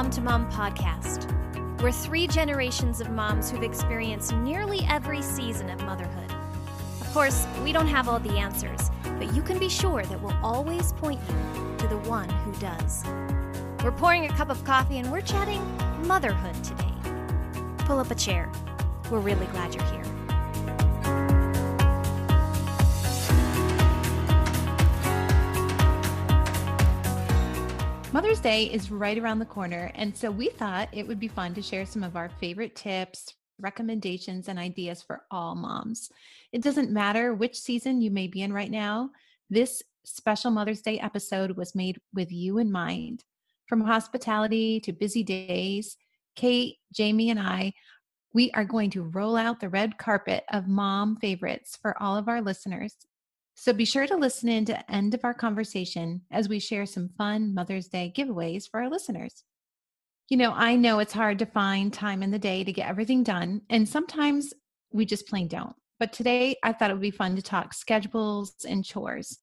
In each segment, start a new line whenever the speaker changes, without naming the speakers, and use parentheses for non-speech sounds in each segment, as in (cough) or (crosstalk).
Mom to Mom podcast. We're three generations of moms who've experienced nearly every season of motherhood. Of course, we don't have all the answers, but you can be sure that we'll always point you to the one who does. We're pouring a cup of coffee and we're chatting motherhood today. Pull up a chair. We're really glad you're here.
Mother's Day is right around the corner, and so we thought it would be fun to share some of our favorite tips, recommendations, and ideas for all moms. It doesn't matter which season you may be in right now, this special Mother's Day episode was made with you in mind. From hospitality to busy days, Kate, Jamie, and I, we are going to roll out the red carpet of mom favorites for all of our listeners so be sure to listen in to the end of our conversation as we share some fun Mother's Day giveaways for our listeners. You know, I know it's hard to find time in the day to get everything done, and sometimes we just plain don't. But today I thought it would be fun to talk schedules and chores.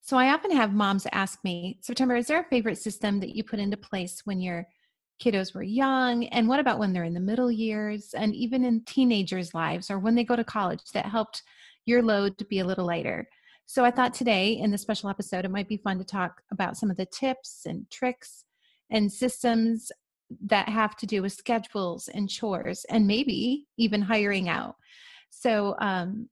So I often have moms ask me, September, is there a favorite system that you put into place when your kiddos were young? And what about when they're in the middle years and even in teenagers' lives or when they go to college that helped your load to be a little lighter? So I thought today in the special episode, it might be fun to talk about some of the tips and tricks and systems that have to do with schedules and chores and maybe even hiring out. So, um,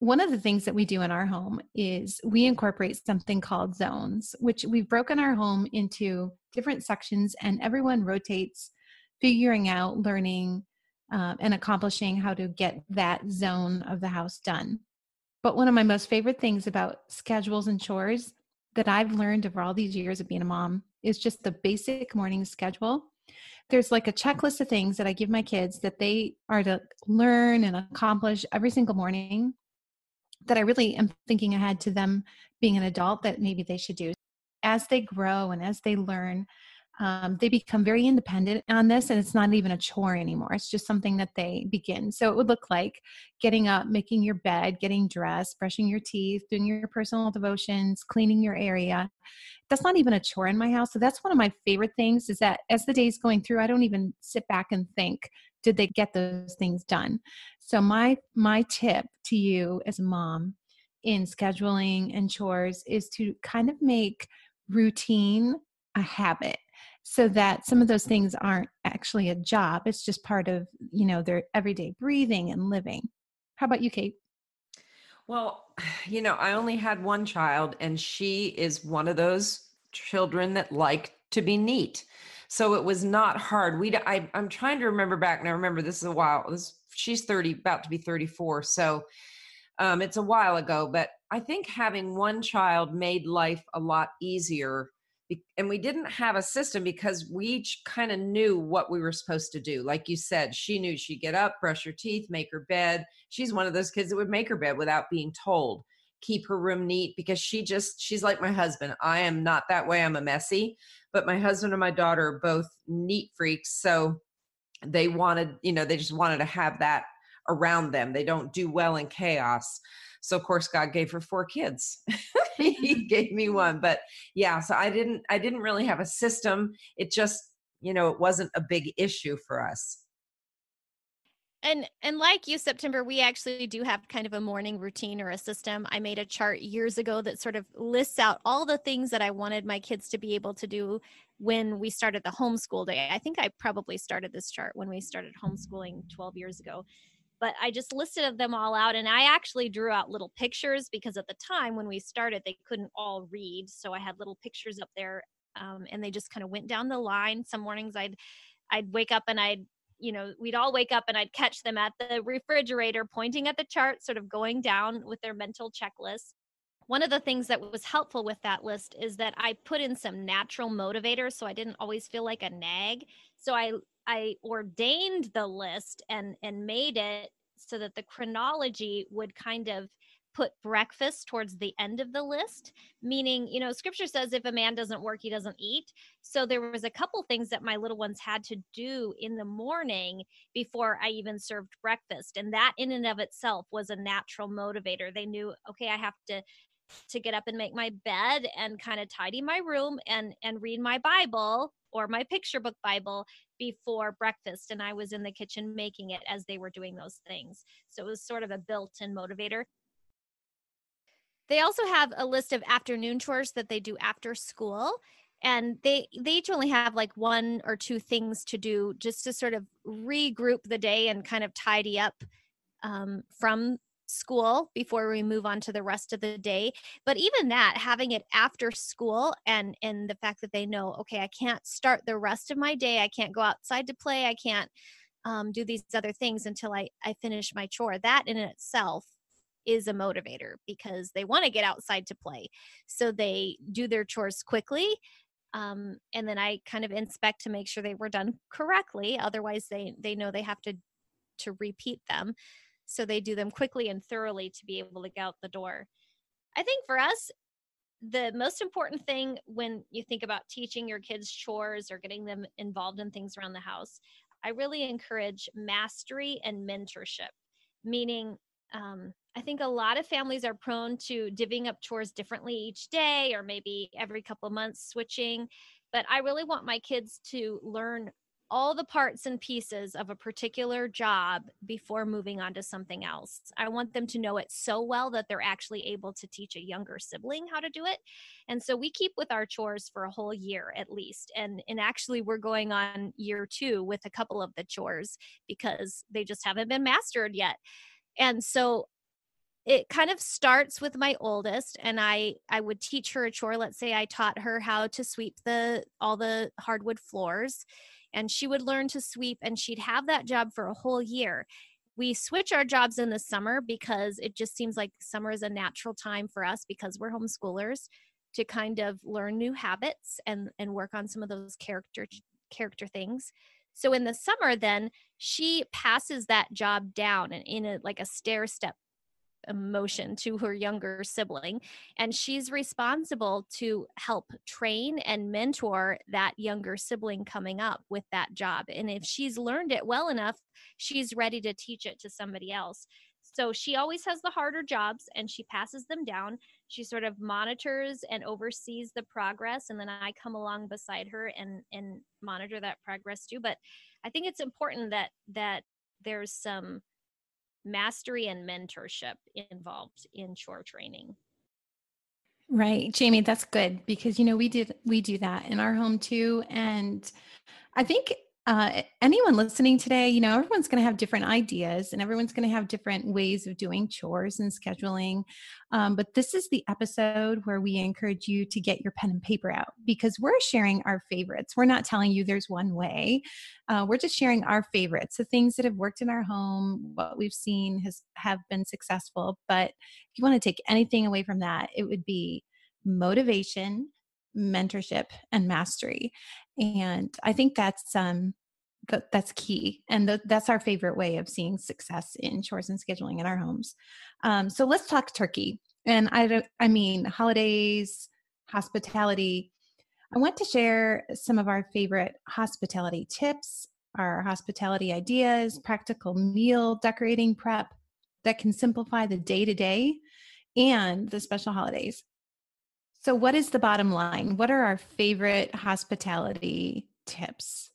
one of the things that we do in our home is we incorporate something called zones, which we've broken our home into different sections, and everyone rotates figuring out, learning, uh, and accomplishing how to get that zone of the house done. But one of my most favorite things about schedules and chores that I've learned over all these years of being a mom is just the basic morning schedule. There's like a checklist of things that I give my kids that they are to learn and accomplish every single morning that I really am thinking ahead to them being an adult that maybe they should do. As they grow and as they learn, um, they become very independent on this and it's not even a chore anymore. It's just something that they begin. So it would look like getting up making your bed getting dressed brushing your teeth doing your personal devotions cleaning your area. That's not even a chore in my house. So that's one of my favorite things is that as the day's going through i don't even sit back and think did they get those things done? So my my tip to you as a mom in scheduling and chores is to kind of make routine a habit so that some of those things aren't actually a job it's just part of you know their everyday breathing and living. How about you kate?
Well (sighs) you know i only had one child and she is one of those children that like to be neat. So it was not hard. We I, i'm trying to remember back and i remember this is a while this she's 30 about to be 34 so um, it's a while ago but i think having one child made life a lot easier and we didn't have a system because we each kind of knew what we were supposed to do. Like you said she knew she'd get up brush her teeth make her bed. She's one of those kids that would make her bed without being told. Keep her room neat because she just she's like my husband. I am not that way. I'm a messy but my husband and my daughter are both neat freaks. So they wanted you know they just wanted to have that around them. They don't do well in chaos so of course god gave her four kids. (laughs) He (laughs) gave me one but yeah so i didn't i didn't really have a system. It just you know it wasn't a big issue for us.
And and like you september we actually do have kind of a morning routine or a system. I made a chart years ago that sort of lists out all the things that i wanted my kids to be able to do when we started the homeschool day. I think i probably started this chart when we started homeschooling 12 years ago but I just listed them all out and I actually drew out little pictures because at the time when we started, they couldn't all read. So I had little pictures up there um, and they just kind of went down the line. Some mornings I'd, I'd wake up and I'd, you know, we'd all wake up and I'd catch them at the refrigerator pointing at the chart, sort of going down with their mental checklist. One of the things that was helpful with that list is that I put in some natural motivators so I didn't always feel like a nag. So I I ordained the list and and made it so that the chronology would kind of put breakfast towards the end of the list meaning you know scripture says if a man doesn't work he doesn't eat. So there was a couple things that my little ones had to do in the morning before i even served breakfast. And that in and of itself was a natural motivator. They knew okay i have to to get up and make my bed and kind of tidy my room and and read my bible or my picture book bible before breakfast and i was in the kitchen making it as they were doing those things. So it was sort of a built-in motivator. They also have a list of afternoon chores that they do after school and they they each only have like one or two things to do just to sort of regroup the day and kind of tidy up um, from school before we move on to the rest of the day. But even that having it after school and and the fact that they know okay i can't start the rest of my day. I can't go outside to play. I can't um, do these other things until i i finish my chore. That in itself is a motivator because they want to get outside to play. So they do their chores quickly um, and then i kind of inspect to make sure they were done correctly. Otherwise they they know they have to to repeat them so they do them quickly and thoroughly to be able to get out the door. I think for us, the most important thing when you think about teaching your kids chores or getting them involved in things around the house, I really encourage mastery and mentorship, meaning um, I think a lot of families are prone to divvying up chores differently each day or maybe every couple of months switching. But I really want my kids to learn all the parts and pieces of a particular job before moving on to something else. I want them to know it so well that they're actually able to teach a younger sibling how to do it. And so we keep with our chores for a whole year at least. And and actually we're going on year 2 with a couple of the chores because they just haven't been mastered yet. And so it kind of starts with my oldest and i i would teach her a chore let's say i taught her how to sweep the all the hardwood floors and she would learn to sweep and she'd have that job for a whole year. We switch our jobs in the summer because it just seems like summer is a natural time for us because we're homeschoolers to kind of learn new habits and and work on some of those character character things. So in the summer then she passes that job down and in a like a stair step emotion to her younger sibling and she's responsible to help train and mentor that younger sibling coming up with that job and if she's learned it well enough she's ready to teach it to somebody else. So she always has the harder jobs and she passes them down. She sort of monitors and oversees the progress and then i come along beside her and and monitor that progress too but i think it's important that that there's some mastery and mentorship involved in chore training.
Right. Jamie, that's good because you know we did we do that in our home too and I think uh, anyone listening today, you know, everyone's going to have different ideas and everyone's going to have different ways of doing chores and scheduling. Um, but this is the episode where we encourage you to get your pen and paper out because we're sharing our favorites. We're not telling you there's one way. Uh, we're just sharing our favorites, the things that have worked in our home, what we've seen has have been successful. But if you want to take anything away from that, it would be motivation, mentorship and mastery and i think that's um that's key and th- that's our favorite way of seeing success in chores and scheduling in our homes. Um, so let's talk turkey and i don't i mean holidays hospitality. I want to share some of our favorite hospitality tips our hospitality ideas practical meal decorating prep that can simplify the day to day and the special holidays so, what is the bottom line? What are our favorite hospitality tips?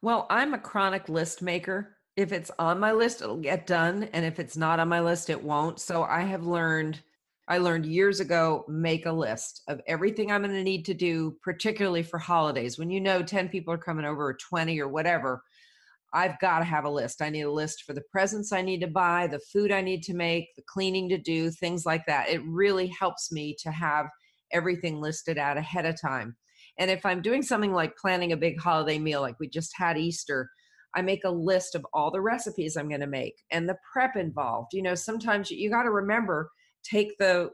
Well, I'm a chronic list maker. If it's on my list, it'll get done. And if it's not on my list, it won't. So, I have learned, I learned years ago, make a list of everything I'm going to need to do, particularly for holidays. When you know 10 people are coming over or 20 or whatever, I've got to have a list. I need a list for the presents I need to buy, the food I need to make, the cleaning to do, things like that. It really helps me to have everything listed out ahead of time. And if I'm doing something like planning a big holiday meal, like we just had Easter, I make a list of all the recipes I'm going to make and the prep involved. You know, sometimes you, got to remember take the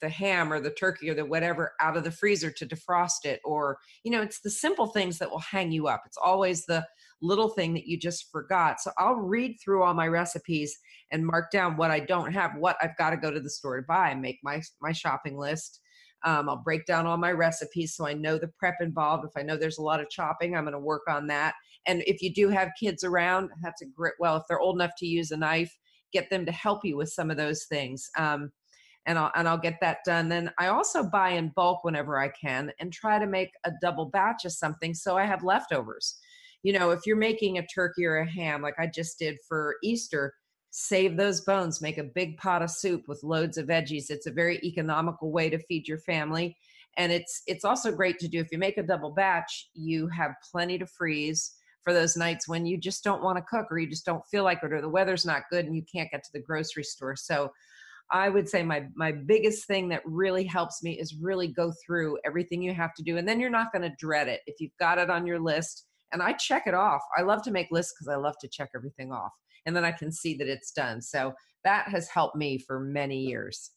the ham or the turkey or the whatever out of the freezer to defrost it or you know it's the simple things that will hang you up it's always the little thing that you just forgot. So I'll read through all my recipes and mark down what I don't have, what I've got to go to the store to buy, make my my shopping list. Um, I'll break down all my recipes so I know the prep involved. If I know there's a lot of chopping, I'm going to work on that. And if you do have kids around, that's a great. Well, if they're old enough to use a knife, get them to help you with some of those things. Um, and I'll and I'll get that done. Then I also buy in bulk whenever I can and try to make a double batch of something so I have leftovers. You know, if you're making a turkey or a ham like I just did for Easter, save those bones, make a big pot of soup with loads of veggies. It's a very economical way to feed your family. And it's it's also great to do if you make a double batch, you have plenty to freeze for those nights when you just don't want to cook or you just don't feel like it or the weather's not good and you can't get to the grocery store. So I would say my my biggest thing that really helps me is really go through everything you have to do and then you're not going to dread it. If you've got it on your list and I check it off. I love to make lists cuz I love to check everything off and then I can see that it's done. So that has helped me for many years.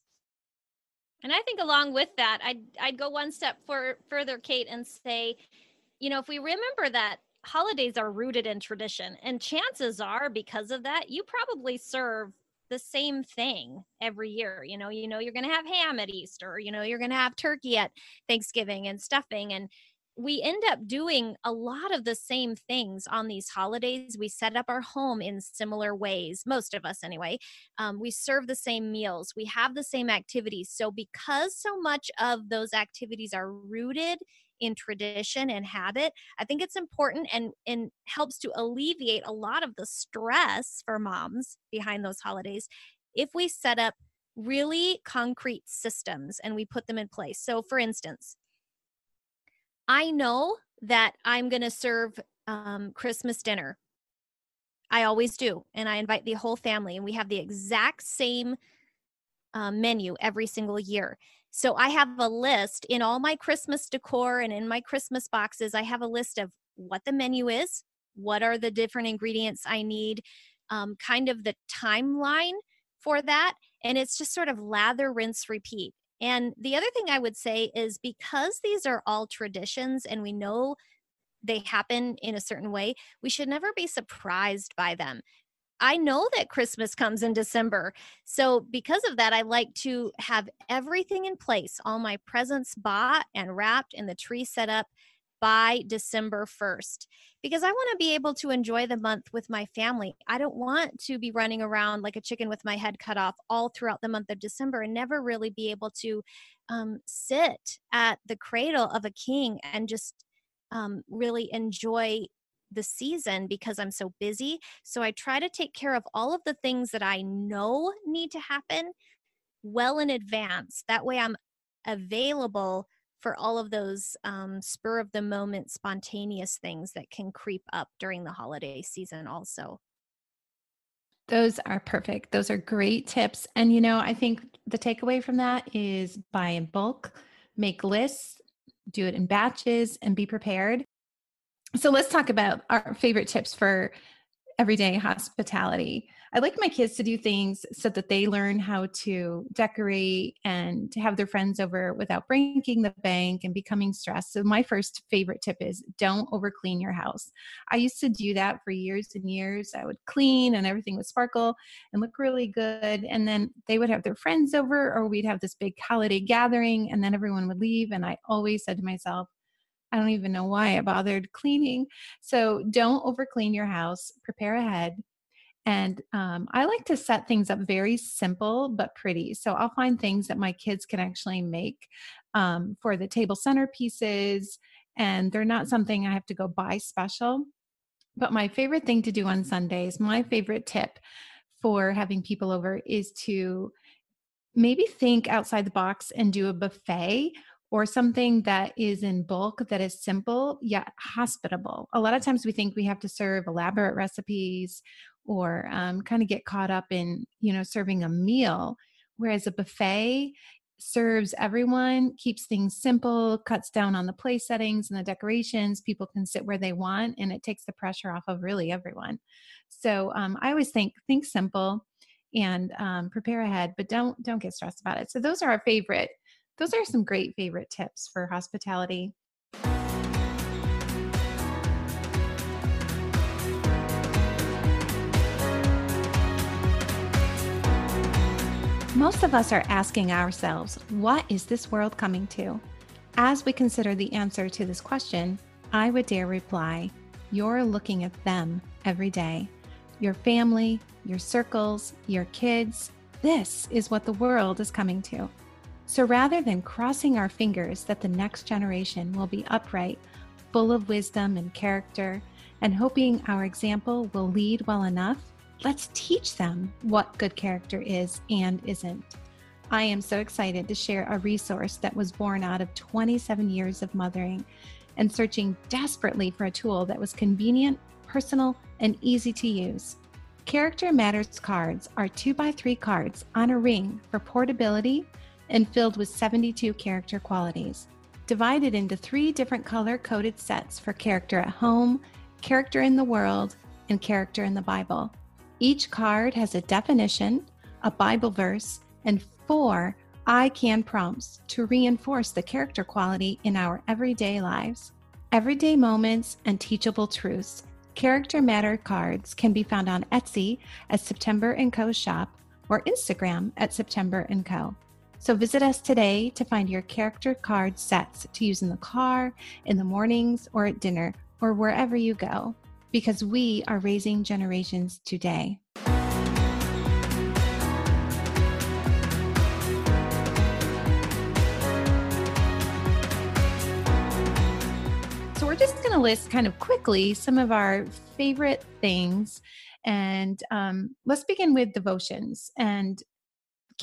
And I think along with that, I'd I'd go one step for, further, Kate, and say, you know, if we remember that holidays are rooted in tradition, and chances are because of that, you probably serve the same thing every year. You know, you know you're going to have ham at Easter, you know you're going to have turkey at Thanksgiving and stuffing, and we end up doing a lot of the same things on these holidays. We set up our home in similar ways, most of us anyway. Um, we serve the same meals, we have the same activities. So, because so much of those activities are rooted in tradition and habit, I think it's important and, and helps to alleviate a lot of the stress for moms behind those holidays if we set up really concrete systems and we put them in place. So, for instance, I know that I'm going to serve um, Christmas dinner. I always do. And I invite the whole family, and we have the exact same uh, menu every single year. So I have a list in all my Christmas decor and in my Christmas boxes. I have a list of what the menu is, what are the different ingredients I need, um, kind of the timeline for that. And it's just sort of lather, rinse, repeat. And the other thing I would say is because these are all traditions and we know they happen in a certain way, we should never be surprised by them. I know that Christmas comes in December. So, because of that, I like to have everything in place, all my presents bought and wrapped, and the tree set up by December 1st because I want to be able to enjoy the month with my family. I don't want to be running around like a chicken with my head cut off all throughout the month of December and never really be able to um, sit at the cradle of a king and just um, really enjoy the season because I'm so busy. So I try to take care of all of the things that I know need to happen well in advance. That way I'm available for all of those um, spur of the moment spontaneous things that can creep up during the holiday season also.
Those are perfect. Those are great tips. And you know i think the takeaway from that is buy in bulk make lists do it in batches and be prepared. So let's talk about our favorite tips for everyday hospitality. I like my kids to do things so that they learn how to decorate and to have their friends over without breaking the bank and becoming stressed. So, my first favorite tip is don't over clean your house. I used to do that for years and years. I would clean and everything would sparkle and look really good. And then they would have their friends over, or we'd have this big holiday gathering, and then everyone would leave. And I always said to myself, I don't even know why I bothered cleaning. So don't overclean your house, prepare ahead. And um, I like to set things up very simple but pretty. So I'll find things that my kids can actually make um, for the table centerpieces, and they're not something I have to go buy special. But my favorite thing to do on Sundays, my favorite tip for having people over is to maybe think outside the box and do a buffet or something that is in bulk that is simple yet hospitable. A lot of times we think we have to serve elaborate recipes or um, kind of get caught up in, you know, serving a meal, whereas a buffet serves everyone, keeps things simple, cuts down on the place settings and the decorations. People can sit where they want, and it takes the pressure off of really everyone. So um, I always think think simple and um, prepare ahead, but don't don't get stressed about it. So those are our favorite those are some great favorite tips for hospitality. Most of us are asking ourselves, what is this world coming to? As we consider the answer to this question, I would dare reply, you're looking at them every day. Your family, your circles, your kids, this is what the world is coming to. So rather than crossing our fingers that the next generation will be upright, full of wisdom and character, and hoping our example will lead well enough, let's teach them what good character is and isn't. I am so excited to share a resource that was born out of 27 years of mothering and searching desperately for a tool that was convenient, personal, and easy to use. Character Matters cards are 2x3 cards on a ring for portability and filled with 72 character qualities, divided into three different color coded sets for character at home, character in the world, and character in the Bible. Each card has a definition, a Bible verse, and four I can prompts to reinforce the character quality in our everyday lives. Everyday moments and teachable truths. Character Matter cards can be found on Etsy at September & Co shop or Instagram at September & Co. So visit us today to find your character card sets to use in the car, in the mornings, or at dinner, or wherever you go, because we are raising generations today. So we're just going to list kind of quickly some of our favorite things. And um, let's begin with devotions. And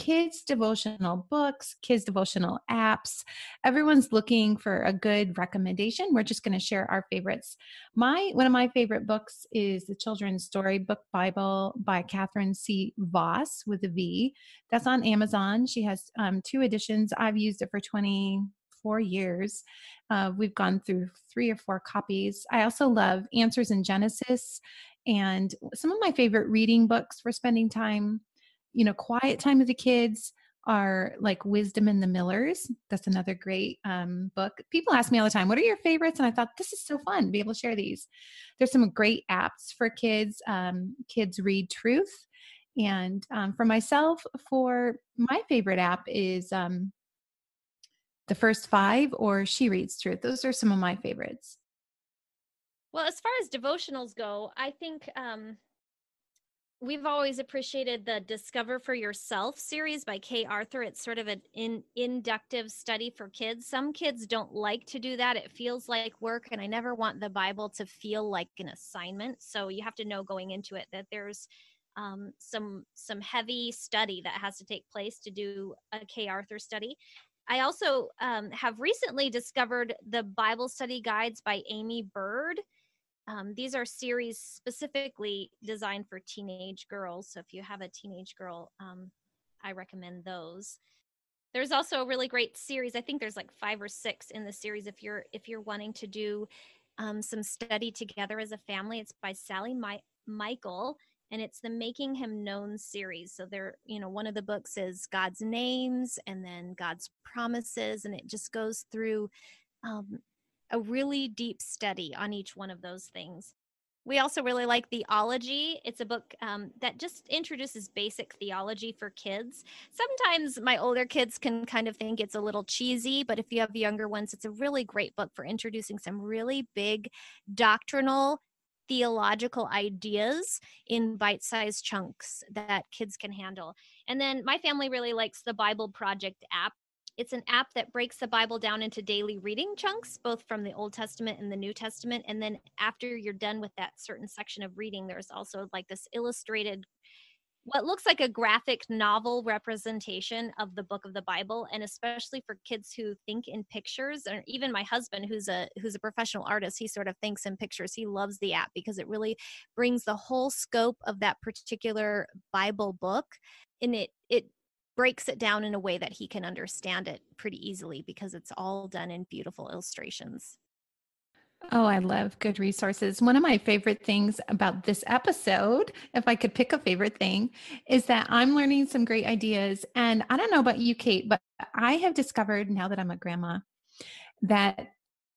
kids devotional books, kids devotional apps. Everyone's looking for a good recommendation. We're just going to share our favorites. My one of my favorite books is the Children's Storybook Bible by Catherine C. Vos with a V. That's on Amazon. She has um, two editions. I've used it for 24 years. Uh, we've gone through three or four copies. I also love Answers in Genesis and some of my favorite reading books for spending time you know, quiet time with the kids are like Wisdom in the Millers. That's another great um, book. People ask me all the time, what are your favorites? And I thought this is so fun to be able to share these. There's some great apps for kids. Um, kids read truth. And um, for myself, for my favorite app is um, the first five or She Reads Truth. Those are some of my favorites.
Well, as far as devotionals go, I think um, we've always appreciated the Discover for Yourself series by Kay Arthur. It's sort of an in, inductive study for kids. Some kids don't like to do that. It feels like work, and I never want the Bible to feel like an assignment. So you have to know going into it that there's um, some some heavy study that has to take place to do a Kay Arthur study. I also um, have recently discovered the Bible study guides by amy Byrd um, these are series specifically designed for teenage girls. So if you have a teenage girl, um, I recommend those. There's also a really great series. I think there's like five or six in the series. If you're if you're wanting to do um, some study together as a family, it's by Sally My- Michael, and it's the Making Him Known series. So there, you know, one of the books is God's names, and then God's promises, and it just goes through um, a really deep study on each one of those things. We also really like Theology. It's a book um, that just introduces basic theology for kids. Sometimes my older kids can kind of think it's a little cheesy, but if you have younger ones, it's a really great book for introducing some really big doctrinal theological ideas in bite sized chunks that kids can handle. And then my family really likes the Bible Project app. It's an app that breaks the Bible down into daily reading chunks, both from the Old Testament and the New Testament. And then after you're done with that certain section of reading, there's also like this illustrated what looks like a graphic novel representation of the book of the bible. And especially for kids who think in pictures or even my husband who's a who's a professional artist he sort of thinks in pictures. He loves the app because it really brings the whole scope of that particular bible book. And it it breaks it down in a way that he can understand it pretty easily because it's all done in beautiful illustrations.
Oh, I love good resources. One of my favorite things about this episode, if I could pick a favorite thing, is that I'm learning some great ideas. And I don't know about you, Kate, but I have discovered now that I'm a grandma that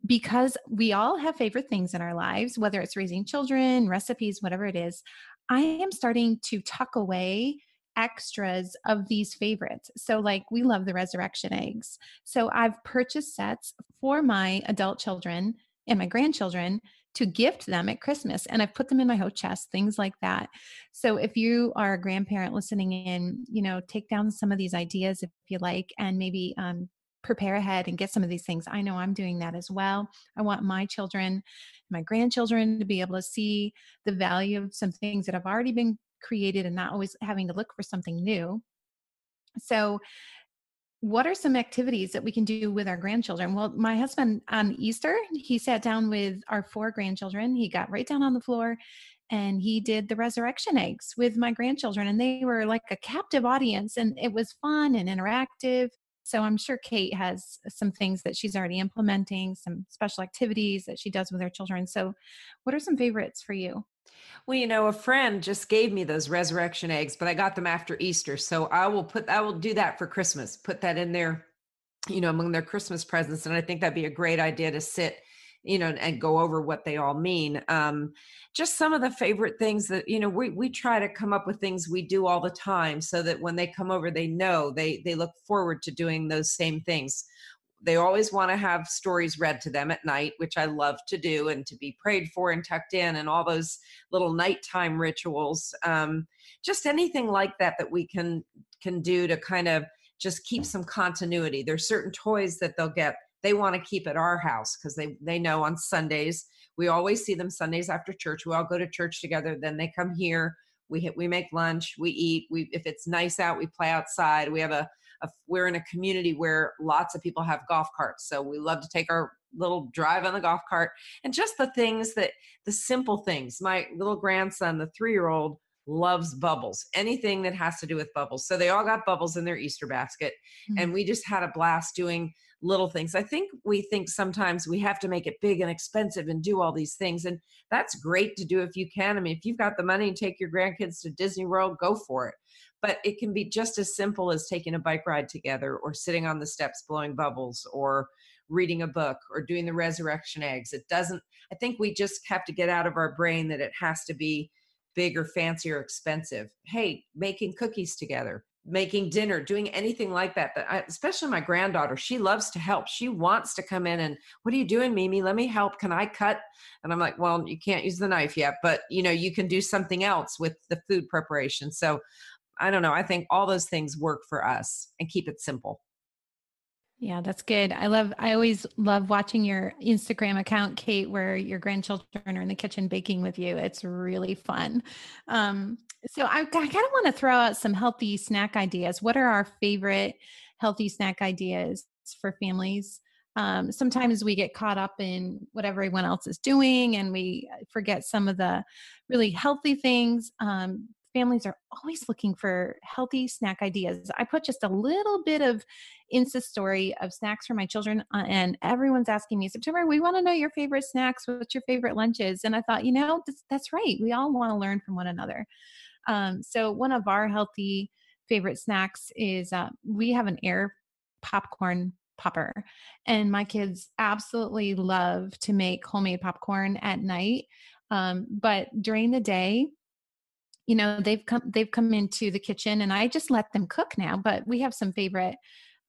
because we all have favorite things in our lives, whether it's raising children, recipes, whatever it is, I am starting to tuck away extras of these favorites. So, like, we love the resurrection eggs. So, I've purchased sets for my adult children and my grandchildren to gift them at Christmas. And I've put them in my host chest, things like that. So if you are a grandparent listening in, you know, take down some of these ideas if you like, and maybe um, prepare ahead and get some of these things. I know I'm doing that as well. I want my children, my grandchildren to be able to see the value of some things that have already been created and not always having to look for something new. So what are some activities that we can do with our grandchildren? Well, my husband on Easter, he sat down with our four grandchildren. He got right down on the floor and he did the resurrection eggs with my grandchildren and they were like a captive audience and it was fun and interactive. So I'm sure Kate has some things that she's already implementing, some special activities that she does with her children. So what are some favorites for you?
Well, you know, a friend just gave me those resurrection eggs, but I got them after Easter. So I will put, I will do that for Christmas, put that in there, you know, among their Christmas presents. And I think that'd be a great idea to sit, you know, and go over what they all mean. Um, just some of the favorite things that, you know, we, we try to come up with things we do all the time so that when they come over, they know they, they look forward to doing those same things they always want to have stories read to them at night, which I love to do, and to be prayed for and tucked in, and all those little nighttime rituals. Um, just anything like that that we can can do to kind of just keep some continuity. There's certain toys that they'll get they want to keep at our house because they they know on Sundays we always see them Sundays after church. We all go to church together. Then they come here. We hit, we make lunch. We eat. We if it's nice out, we play outside. We have a a, we're in a community where lots of people have golf carts. So we love to take our little drive on the golf cart and just the things that the simple things. My little grandson, the three year old, loves bubbles, anything that has to do with bubbles. So they all got bubbles in their Easter basket. Mm-hmm. And we just had a blast doing little things. I think we think sometimes we have to make it big and expensive and do all these things. And that's great to do if you can. I mean, if you've got the money take your grandkids to Disney World, go for it but it can be just as simple as taking a bike ride together or sitting on the steps blowing bubbles or reading a book or doing the resurrection eggs it doesn't i think we just have to get out of our brain that it has to be big or fancy or expensive hey making cookies together making dinner doing anything like that that I, especially my granddaughter she loves to help she wants to come in and what are you doing mimi let me help can i cut and i'm like well you can't use the knife yet but you know you can do something else with the food preparation so I don't know. I think all those things work for us and keep it simple.
Yeah, that's good. I love, I always love watching your Instagram account, Kate, where your grandchildren are in the kitchen baking with you. It's really fun. Um, so I, I kind of want to throw out some healthy snack ideas. What are our favorite healthy snack ideas for families? Um, sometimes we get caught up in what everyone else is doing and we forget some of the really healthy things. Um, families are always looking for healthy snack ideas. I put just a little bit of Insta story of snacks for my children, uh, and everyone's asking me, September, we want to know your favorite snacks. What's your favorite lunches? And I thought, you know, that's, that's right. We all want to learn from one another. Um, so, one of our healthy favorite snacks is uh, we have an air popcorn popper. And my kids absolutely love to make homemade popcorn at night. Um, but during the day, you know they've come they've come into the kitchen and i just let them cook now but we have some favorite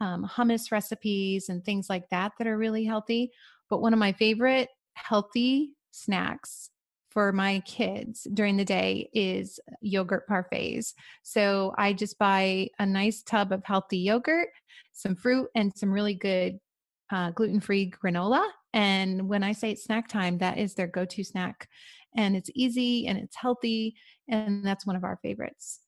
um, hummus recipes and things like that that are really healthy but one of my favorite healthy snacks for my kids during the day is yogurt parfaits. So I just buy a nice tub of healthy yogurt, some fruit, and some really good uh, gluten free granola. And when I say it's snack time, that is their go to snack and it's easy and it's healthy and that's one of our favorites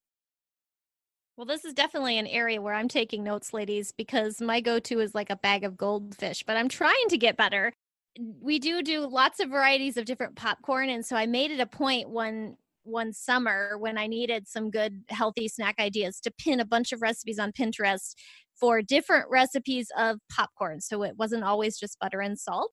well this is definitely an area where i'm taking notes ladies because my go-to is like a bag of goldfish but i'm trying to get better we do do lots of varieties of different popcorn and so i made it a point one one summer when i needed some good healthy snack ideas to pin a bunch of recipes on pinterest for different recipes of popcorn so it wasn't always just butter and salt.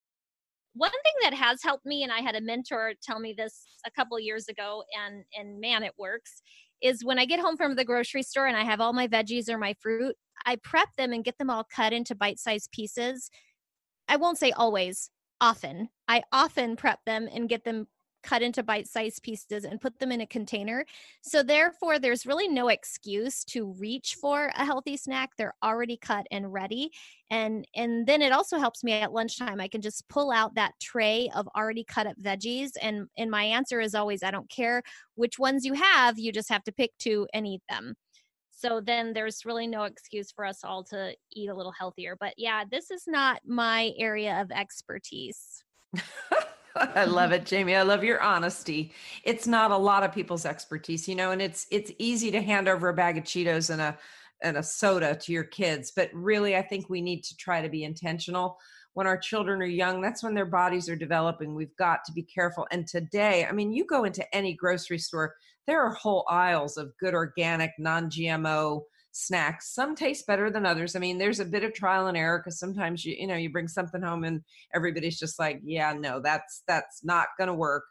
One thing that has helped me and i had a mentor tell me this a couple years ago and and man it works is when i get home from the grocery store and i have all my veggies or my fruit i prep them and get them all cut into bite-sized pieces. I won't say always often i often prep them and get them cut into bite-sized pieces and put them in a container. So therefore there's really no excuse to reach for a healthy snack. They're already cut and ready. And and then it also helps me at lunchtime. I can just pull out that tray of already cut up veggies and and my answer is always I don't care which ones you have, you just have to pick two and eat them. So then there's really no excuse for us all to eat a little healthier. But yeah, this is not my area of expertise. (laughs)
I love it, Jamie. I love your honesty. It's not a lot of people's expertise, you know, and it's it's easy to hand over a bag of Cheetos and a and a soda to your kids, but really I think we need to try to be intentional. When our children are young, that's when their bodies are developing. We've got to be careful. And today, I mean, you go into any grocery store, there are whole aisles of good organic, non GMO snacks. Some taste better than others. I mean, there's a bit of trial and error because sometimes you, you know, you bring something home and everybody's just like, yeah, no, that's that's not gonna work.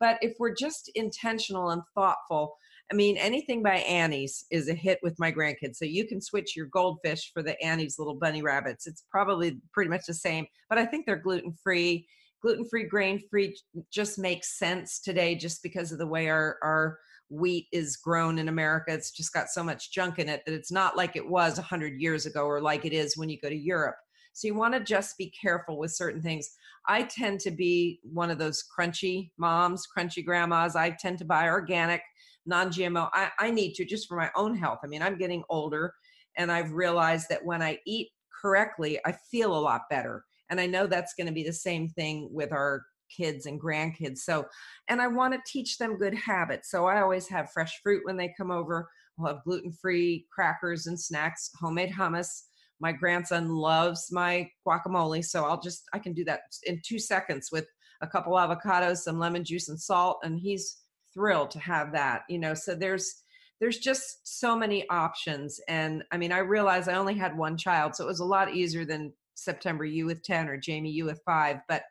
But if we're just intentional and thoughtful, I mean, anything by Annie's is a hit with my grandkids. So you can switch your goldfish for the Annie's little bunny rabbits. It's probably pretty much the same, but I think they're gluten free. Gluten free, grain free just makes sense today just because of the way our, our wheat is grown in America. It's just got so much junk in it that it's not like it was 100 years ago or like it is when you go to Europe. So you want to just be careful with certain things. I tend to be one of those crunchy moms, crunchy grandmas. I tend to buy organic, non GMO. I, I need to just for my own health. I mean, I'm getting older and I've realized that when I eat correctly, I feel a lot better. And I know that's going to be the same thing with our kids and grandkids. So, and I want to teach them good habits. So I always have fresh fruit when they come over. We'll have gluten free crackers and snacks, homemade hummus. My grandson loves my guacamole. So I'll just, I can do that in two seconds with a couple avocados, some lemon juice and salt. And he's thrilled to have that, you know. So there's, there's just so many options. And I mean, I realized I only had one child, so it was a lot easier than September, you with 10 or Jamie, you with five. But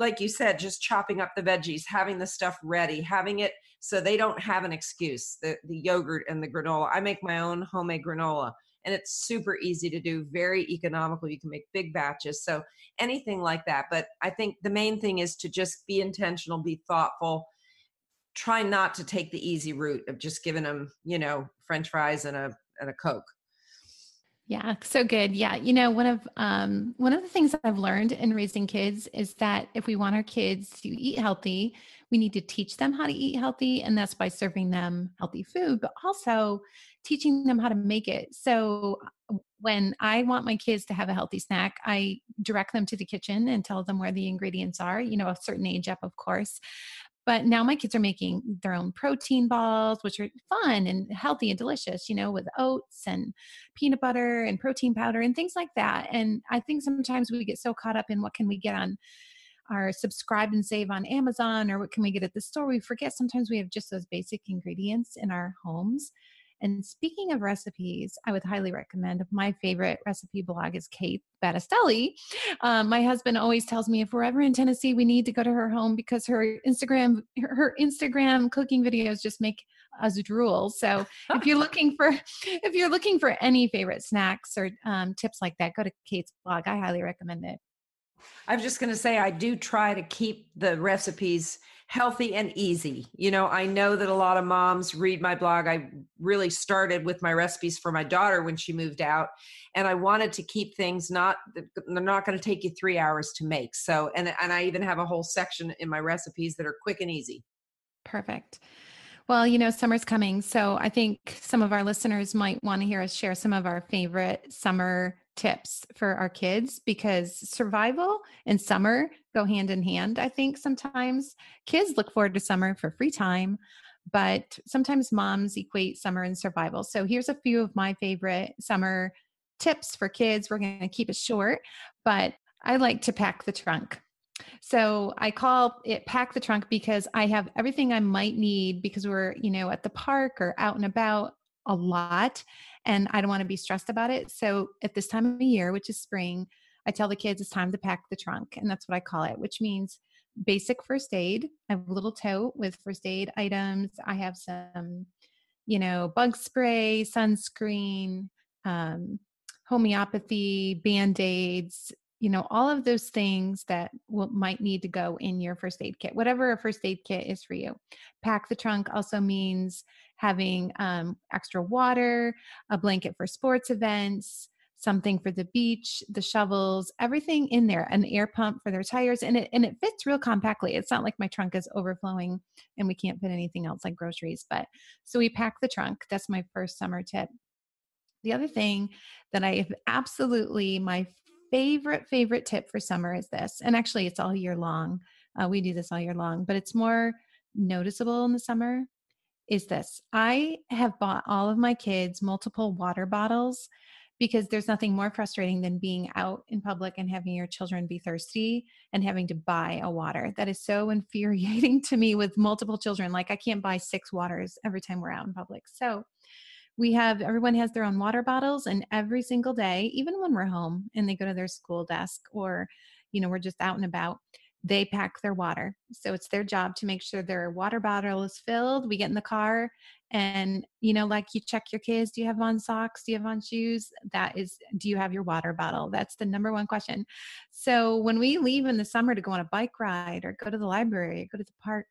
like you said, just chopping up the veggies, having the stuff ready, having it so they don't have an excuse. The the yogurt and the granola. I make my own homemade granola and it's super easy to do, very economical. You can make big batches. So anything like that. But I think the main thing is to just be intentional, be thoughtful, try not to take the easy route of just giving them, you know, French fries and a and a Coke.
Yeah, so good. Yeah, you know, one of um, one of the things that I've learned in raising kids is that if we want our kids to eat healthy, we need to teach them how to eat healthy, and that's by serving them healthy food, but also teaching them how to make it. So uh, when I want my kids to have a healthy snack, I direct them to the kitchen and tell them where the ingredients are. You know, a certain age up, of course. But now my kids are making their own protein balls, which are fun and healthy and delicious, you know, with oats and peanut butter and protein powder and things like that. And I think sometimes we get so caught up in what can we get on our subscribe and save on Amazon or what can we get at the store, we forget sometimes we have just those basic ingredients in our homes. And speaking of recipes, I would highly recommend my favorite recipe blog is Kate Battistelli. Um, my husband always tells me if we're ever in Tennessee, we need to go to her home because her Instagram her Instagram cooking videos just make us drool. So if you're (laughs) looking for if you're looking for any favorite snacks or um, tips like that, go to Kate's blog. I highly recommend it.
I was just going to say, I do try to keep the recipes healthy and easy. You know, I know that a lot of moms read my blog. I really started with my recipes for my daughter when she moved out, and I wanted to keep things not they're not going to take you 3 hours to make. So, and and I even have a whole section in my recipes that are quick and easy.
Perfect. Well, you know, summer's coming. So I think some of our listeners might want to hear us share some of our favorite summer tips for our kids because survival and summer go hand in hand. I think sometimes kids look forward to summer for free time, but sometimes moms equate summer and survival. So here's a few of my favorite summer tips for kids. We're going to keep it short, but I like to pack the trunk. So I call it pack the trunk because I have everything I might need because we're, you know, at the park or out and about a lot and I don't want to be stressed about it. So at this time of year, which is spring, I tell the kids it's time to pack the trunk. And that's what I call it, which means basic first aid. I have a little tote with first aid items. I have some, you know, bug spray, sunscreen, um, homeopathy, band aids, you know all of those things that will, might need to go in your first aid kit whatever a first aid kit is for you pack the trunk also means having um, extra water a blanket for sports events something for the beach the shovels everything in there an air pump for their tires and it and it fits real compactly it's not like my trunk is overflowing and we can't fit anything else like groceries but so we pack the trunk that's my first summer tip the other thing that I have absolutely my favorite, favorite tip for summer is this. And actually, it's all year long. Uh, we do this all year long, but it's more noticeable in the summer. Is this I have bought all of my kids multiple water bottles because there's nothing more frustrating than being out in public and having your children be thirsty and having to buy a water. That is so (laughs) infuriating to me with multiple children. Like, I can't buy six waters every time we're out in public. So, we have everyone has their own water bottles and every single day even when we're home and they go to their school desk or you know we're just out and about they pack their water so it's their job to make sure their water bottle is filled we get in the car and you know like you check your kids do you have on socks do you have on shoes that is do you have your water bottle that's the number one question so when we leave in the summer to go on a bike ride or go to the library go to the park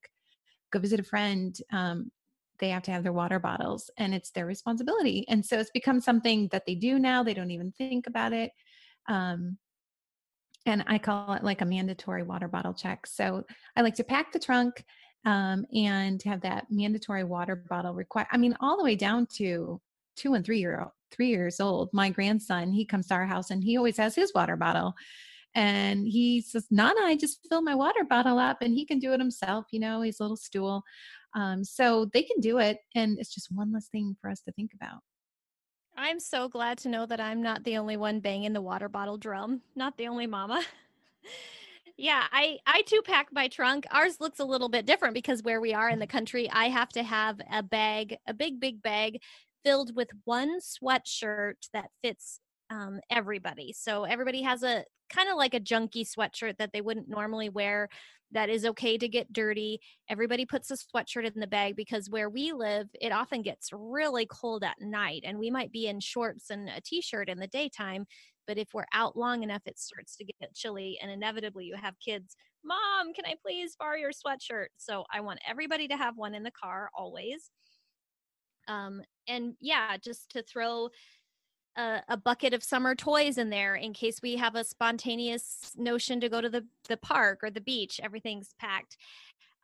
go visit a friend um, they have to have their water bottles and it's their responsibility. And so it's become something that they do now. They don't even think about it. Um, and I call it like a mandatory water bottle check. So I like to pack the trunk um, and have that mandatory water bottle required. I mean, all the way down to two and three year old, three years old. My grandson, he comes to our house and he always has his water bottle. And he says, Nana, I just fill my water bottle up and he can do it himself. You know, he's a little stool. Um, so they can do it. And it's just one less thing for us to think about.
I'm so glad to know that I'm not the only one banging the water bottle drum, not the only mama. (laughs) yeah, I I too pack my trunk. Ours looks a little bit different because where we are in the country, I have to have a bag, a big big bag filled with one sweatshirt that fits um, everybody. So everybody has a kind of like a junky sweatshirt that they wouldn't normally wear that is okay to get dirty. Everybody puts a sweatshirt in the bag because where we live, it often gets really cold at night and we might be in shorts and a t-shirt in the daytime, but if we're out long enough it starts to get chilly and inevitably you have kids, "Mom, can I please borrow your sweatshirt?" So I want everybody to have one in the car always. Um and yeah, just to throw a, a, bucket of summer toys in there in case we have a spontaneous notion to go to the, the park or the beach. Everything's packed.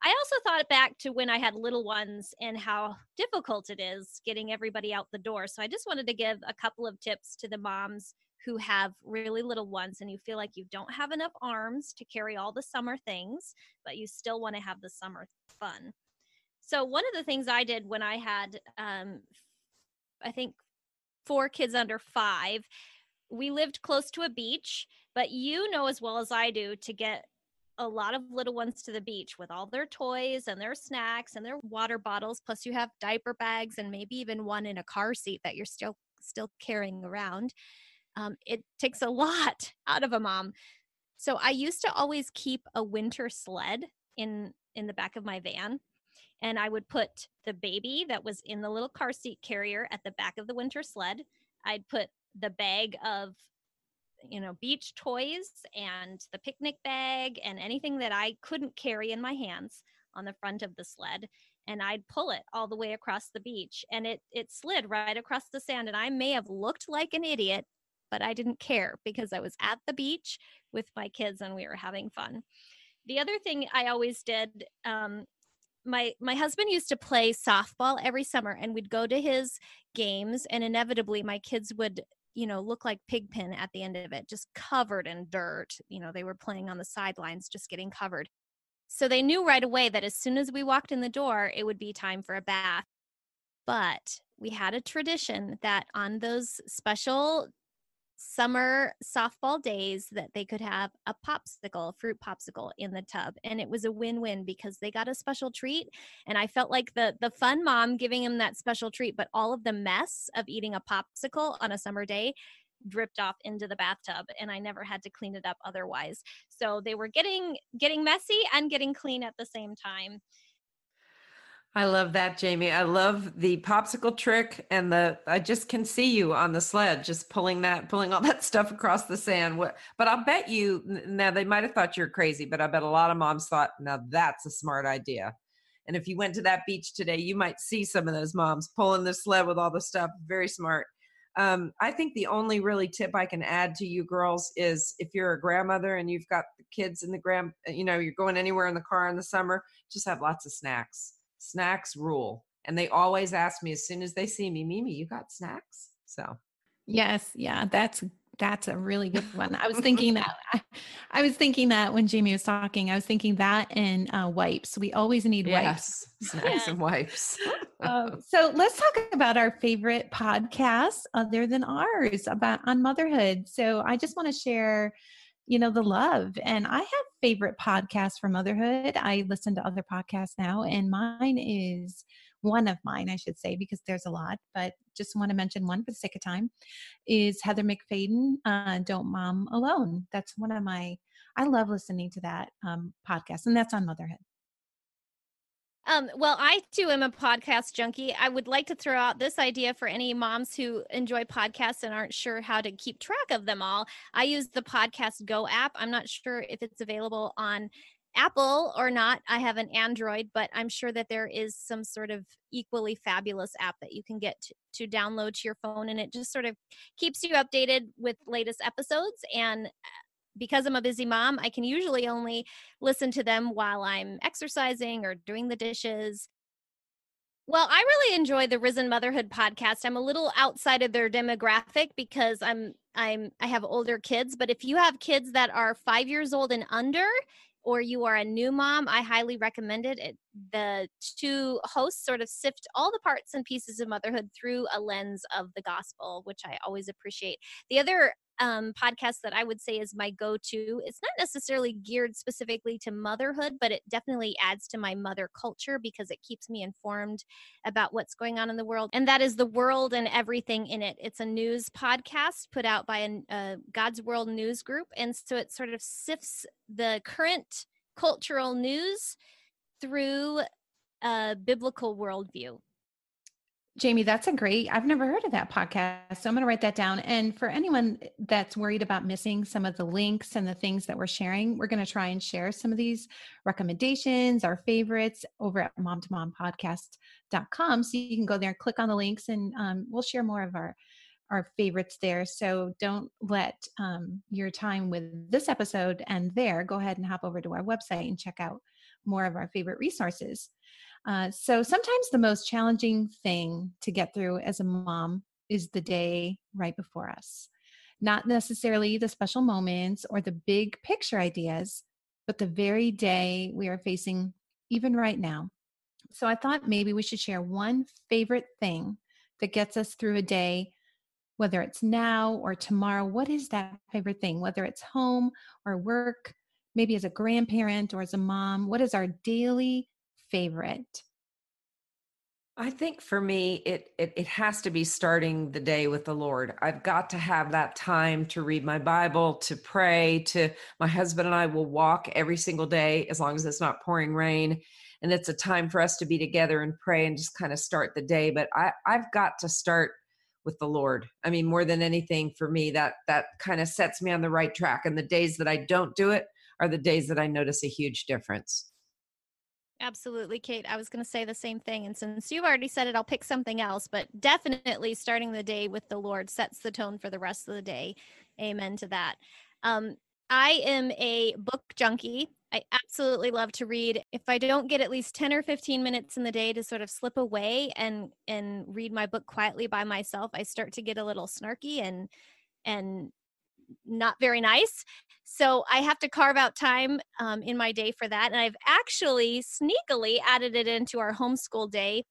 I also thought back to when I had little ones and how difficult it is getting everybody out the door. So I just wanted to give a couple of tips to the moms who have really little ones and you feel like you don't have enough arms to carry all the summer things, but you still want to have the summer fun. So one of the things I did when I had um, I think four kids under five. We lived close to a beach, but you know as well as I do to get a lot of little ones to the beach with all their toys and their snacks and their water bottles. Plus you have diaper bags and maybe even one in a car seat that you're still still carrying around. Um, it takes a (laughs) lot out of a mom. So i used to always keep a winter sled in in the back of my van and I would put the baby that was in the little car seat carrier at the back of the winter sled. I'd put the bag of you know beach toys and the picnic bag and anything that I couldn't carry in my hands on the front of the sled and I'd pull it all the way across the beach and it it slid right across the sand and I may have looked like an idiot but I didn't care because I was at the beach with my kids and we were having fun. The other thing I always did um, my my husband used to play softball every summer and we'd go to his games and inevitably my kids would you know look like pigpen at the end of it just covered in dirt you know they were playing on the sidelines just getting covered. So they knew right away that as soon as we walked in the door it would be time for a bath. But we had a tradition that on those special summer softball days that they could have a popsicle, fruit popsicle in the tub. And it was a win-win because they got a special treat. And I felt like the the fun mom giving them that special treat, but all of the mess of eating a popsicle on a summer day dripped off into the bathtub and I never had to clean it up otherwise. So they were getting getting messy and getting clean at the same time.
I love that, Jamie. I love the popsicle trick and the I just can see you on the sled just pulling that pulling all (laughs) that stuff across the sand. But I'll bet you now they might have thought you're crazy, but I bet a lot of moms thought, now that's a smart idea. And if you went to that beach today, you might see some of those moms pulling the sled with all the stuff. Very smart. Um, I think the only really tip I can add to you girls is if you're a grandmother and you've got the kids in the grand, you know, you're going anywhere in the car in the summer, just have lots of snacks snacks rule. And they always ask me as soon as they see me, Mimi, you got snacks? So
Yes, yeah, that's that's a really good one. I was (laughs) thinking that I, I, was thinking that when Jamie was talking, I was thinking that and uh, wipes. We always need
yes, (laughs)
wipes.
Snacks and wipes.
um, (laughs) so let's talk about our favorite podcasts other than ours about on motherhood. So I just want to share you know the love and i have favorite podcasts for motherhood. I listen to other podcasts now and mine is one of mine i should say because there's a lot but just want to mention one for the sake of time is Heather MacFadyen uh, don't mom alone. That's one of my i love listening to that um, podcast and that's on motherhood
um, well, I too am a podcast junkie. I would like to throw out this idea for any moms who enjoy podcasts and aren't sure how to keep track of them all. I use the Podcast Go app. I'm not sure if it's available on Apple or not. I have an Android, but I'm sure that there is some sort of equally fabulous app that you can get to, to download to your phone, and it just sort of keeps you updated with latest episodes and because I'm a busy mom, I can usually only listen to them while I'm exercising or doing the dishes. Well, I really enjoy the Risen Motherhood podcast. I'm a little outside of their demographic because I'm I'm I have older kids, but if you have kids that are 5 years old and under or you are a new mom, I highly recommend it. it. The two hosts sort of sift all the parts and pieces of motherhood through a lens of the gospel, which I always appreciate. The other um, podcast that I would say is my go to. It's not necessarily geared specifically to motherhood, but it definitely adds to my mother culture because it keeps me informed about what's going on in the world. And that is The World and Everything in It. It's a news podcast put out by a uh, God's World News Group. And so it sort of sifts the current cultural news through a biblical worldview.
Jamie, that's a great. I've never heard of that podcast. So I'm going to write that down. And for anyone that's worried about missing some of the links and the things that we're sharing, we're going to try and share some of these recommendations, our favorites over at mom to mom podcast.com. So you can go there and click on the links and um, we'll share more of our our favorites there. So don't let um, your time with this episode end there. Go ahead and hop over to our website and check out more of our favorite resources. Uh, so sometimes the most challenging thing to get through as a mom is the day right before us. Not necessarily the special moments or the big picture ideas, but the very day we are facing, even right now. So I thought maybe we should share one favorite thing that gets us through a day, whether it's now or tomorrow. What is that favorite thing? Whether it's home or work, maybe as a grandparent or as a mom, what is our daily favorite?
I think for me, it, it it has to be starting the day with the Lord. I've got to have that time to read my Bible, to pray. To my husband and I will walk every single day as long as it's not pouring rain, and it's a time for us to be together and pray and just kind of start the day. But I I've got to start with the Lord. I mean, more than anything, for me, that that kind of sets me on the right track. And the days that I don't do it are the days that I notice a huge difference.
Absolutely, Kate. I was going to say the same thing. And since you've already said it, I'll pick something else. But definitely starting the day with the Lord sets the tone for the rest of the day. Amen to that. Um, I am a book junkie. I absolutely love to read. If I don't get at least 10 or 15 minutes in the day to sort of slip away and and read my book quietly by myself, I start to get a little snarky and and not very nice. So I have to carve out time um, in my day for that. And I've actually sneakily added it into our homeschool day.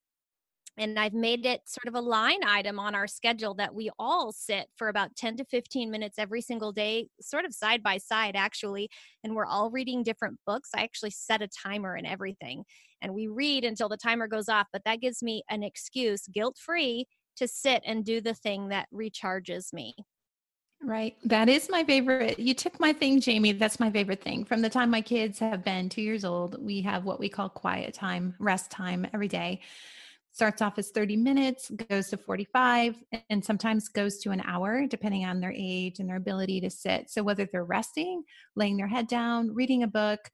And I've made it sort of a line item on our schedule that we all sit for about 10 to 15 minutes every single day, sort of side by side, actually. And we're all reading different books. I actually set a timer and everything. And we read until the timer goes off. But that gives me an excuse, guilt free, to sit and do the thing that recharges me.
Right. That is my favorite. You took my thing, Jamie. That's my favorite thing. From the time my kids have been two years old, we have what we call quiet time, rest time every day. Starts off as 30 minutes, goes to 45, and sometimes goes to an hour, depending on their age and their ability to sit. So, whether they're resting, laying their head down, reading a book,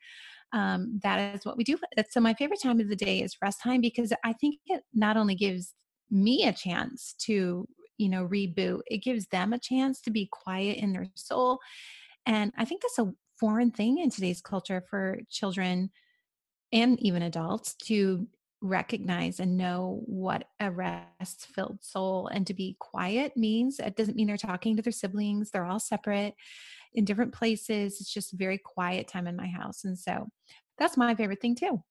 um, that is what we do. So, my favorite time of the day is rest time because I think it not only gives me a chance to you know reboot it gives them a chance to be quiet in their soul and i think that's a foreign thing in today's culture for children and even adults to recognize and know what a rest filled soul and to be quiet means. It doesn't mean they're talking to their siblings they're all separate in different places it's just very quiet time in my house and so that's my favorite thing too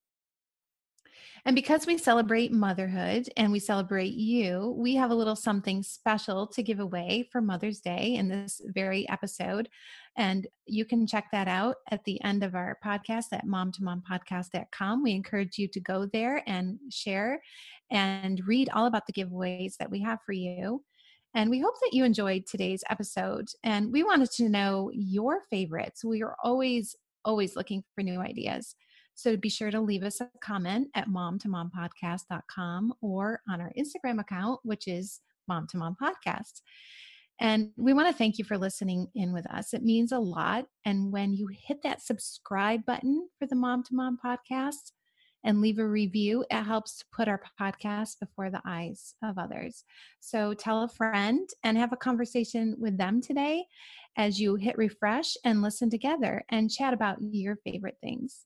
and because we celebrate motherhood and we celebrate you, we have a little something special to give away for Mother's Day in this very episode. And you can check that out at the end of our podcast at momtomompodcast.com. We encourage you to go there and share and read all about the giveaways that we have for you. And we hope that you enjoyed today's episode. And we wanted to know your favorites. We are always, always looking for new ideas. So be sure to leave us a comment at momtomompodcast.com or on our Instagram account, which is Mom to Mom Podcast. And we want to thank you for listening in with us. It means a lot. And when you hit that subscribe button for the Mom to Mom podcast and leave a review, it helps to put our podcast before the eyes of others. So tell a friend and have a conversation with them today as you hit refresh and listen together and chat about your favorite things.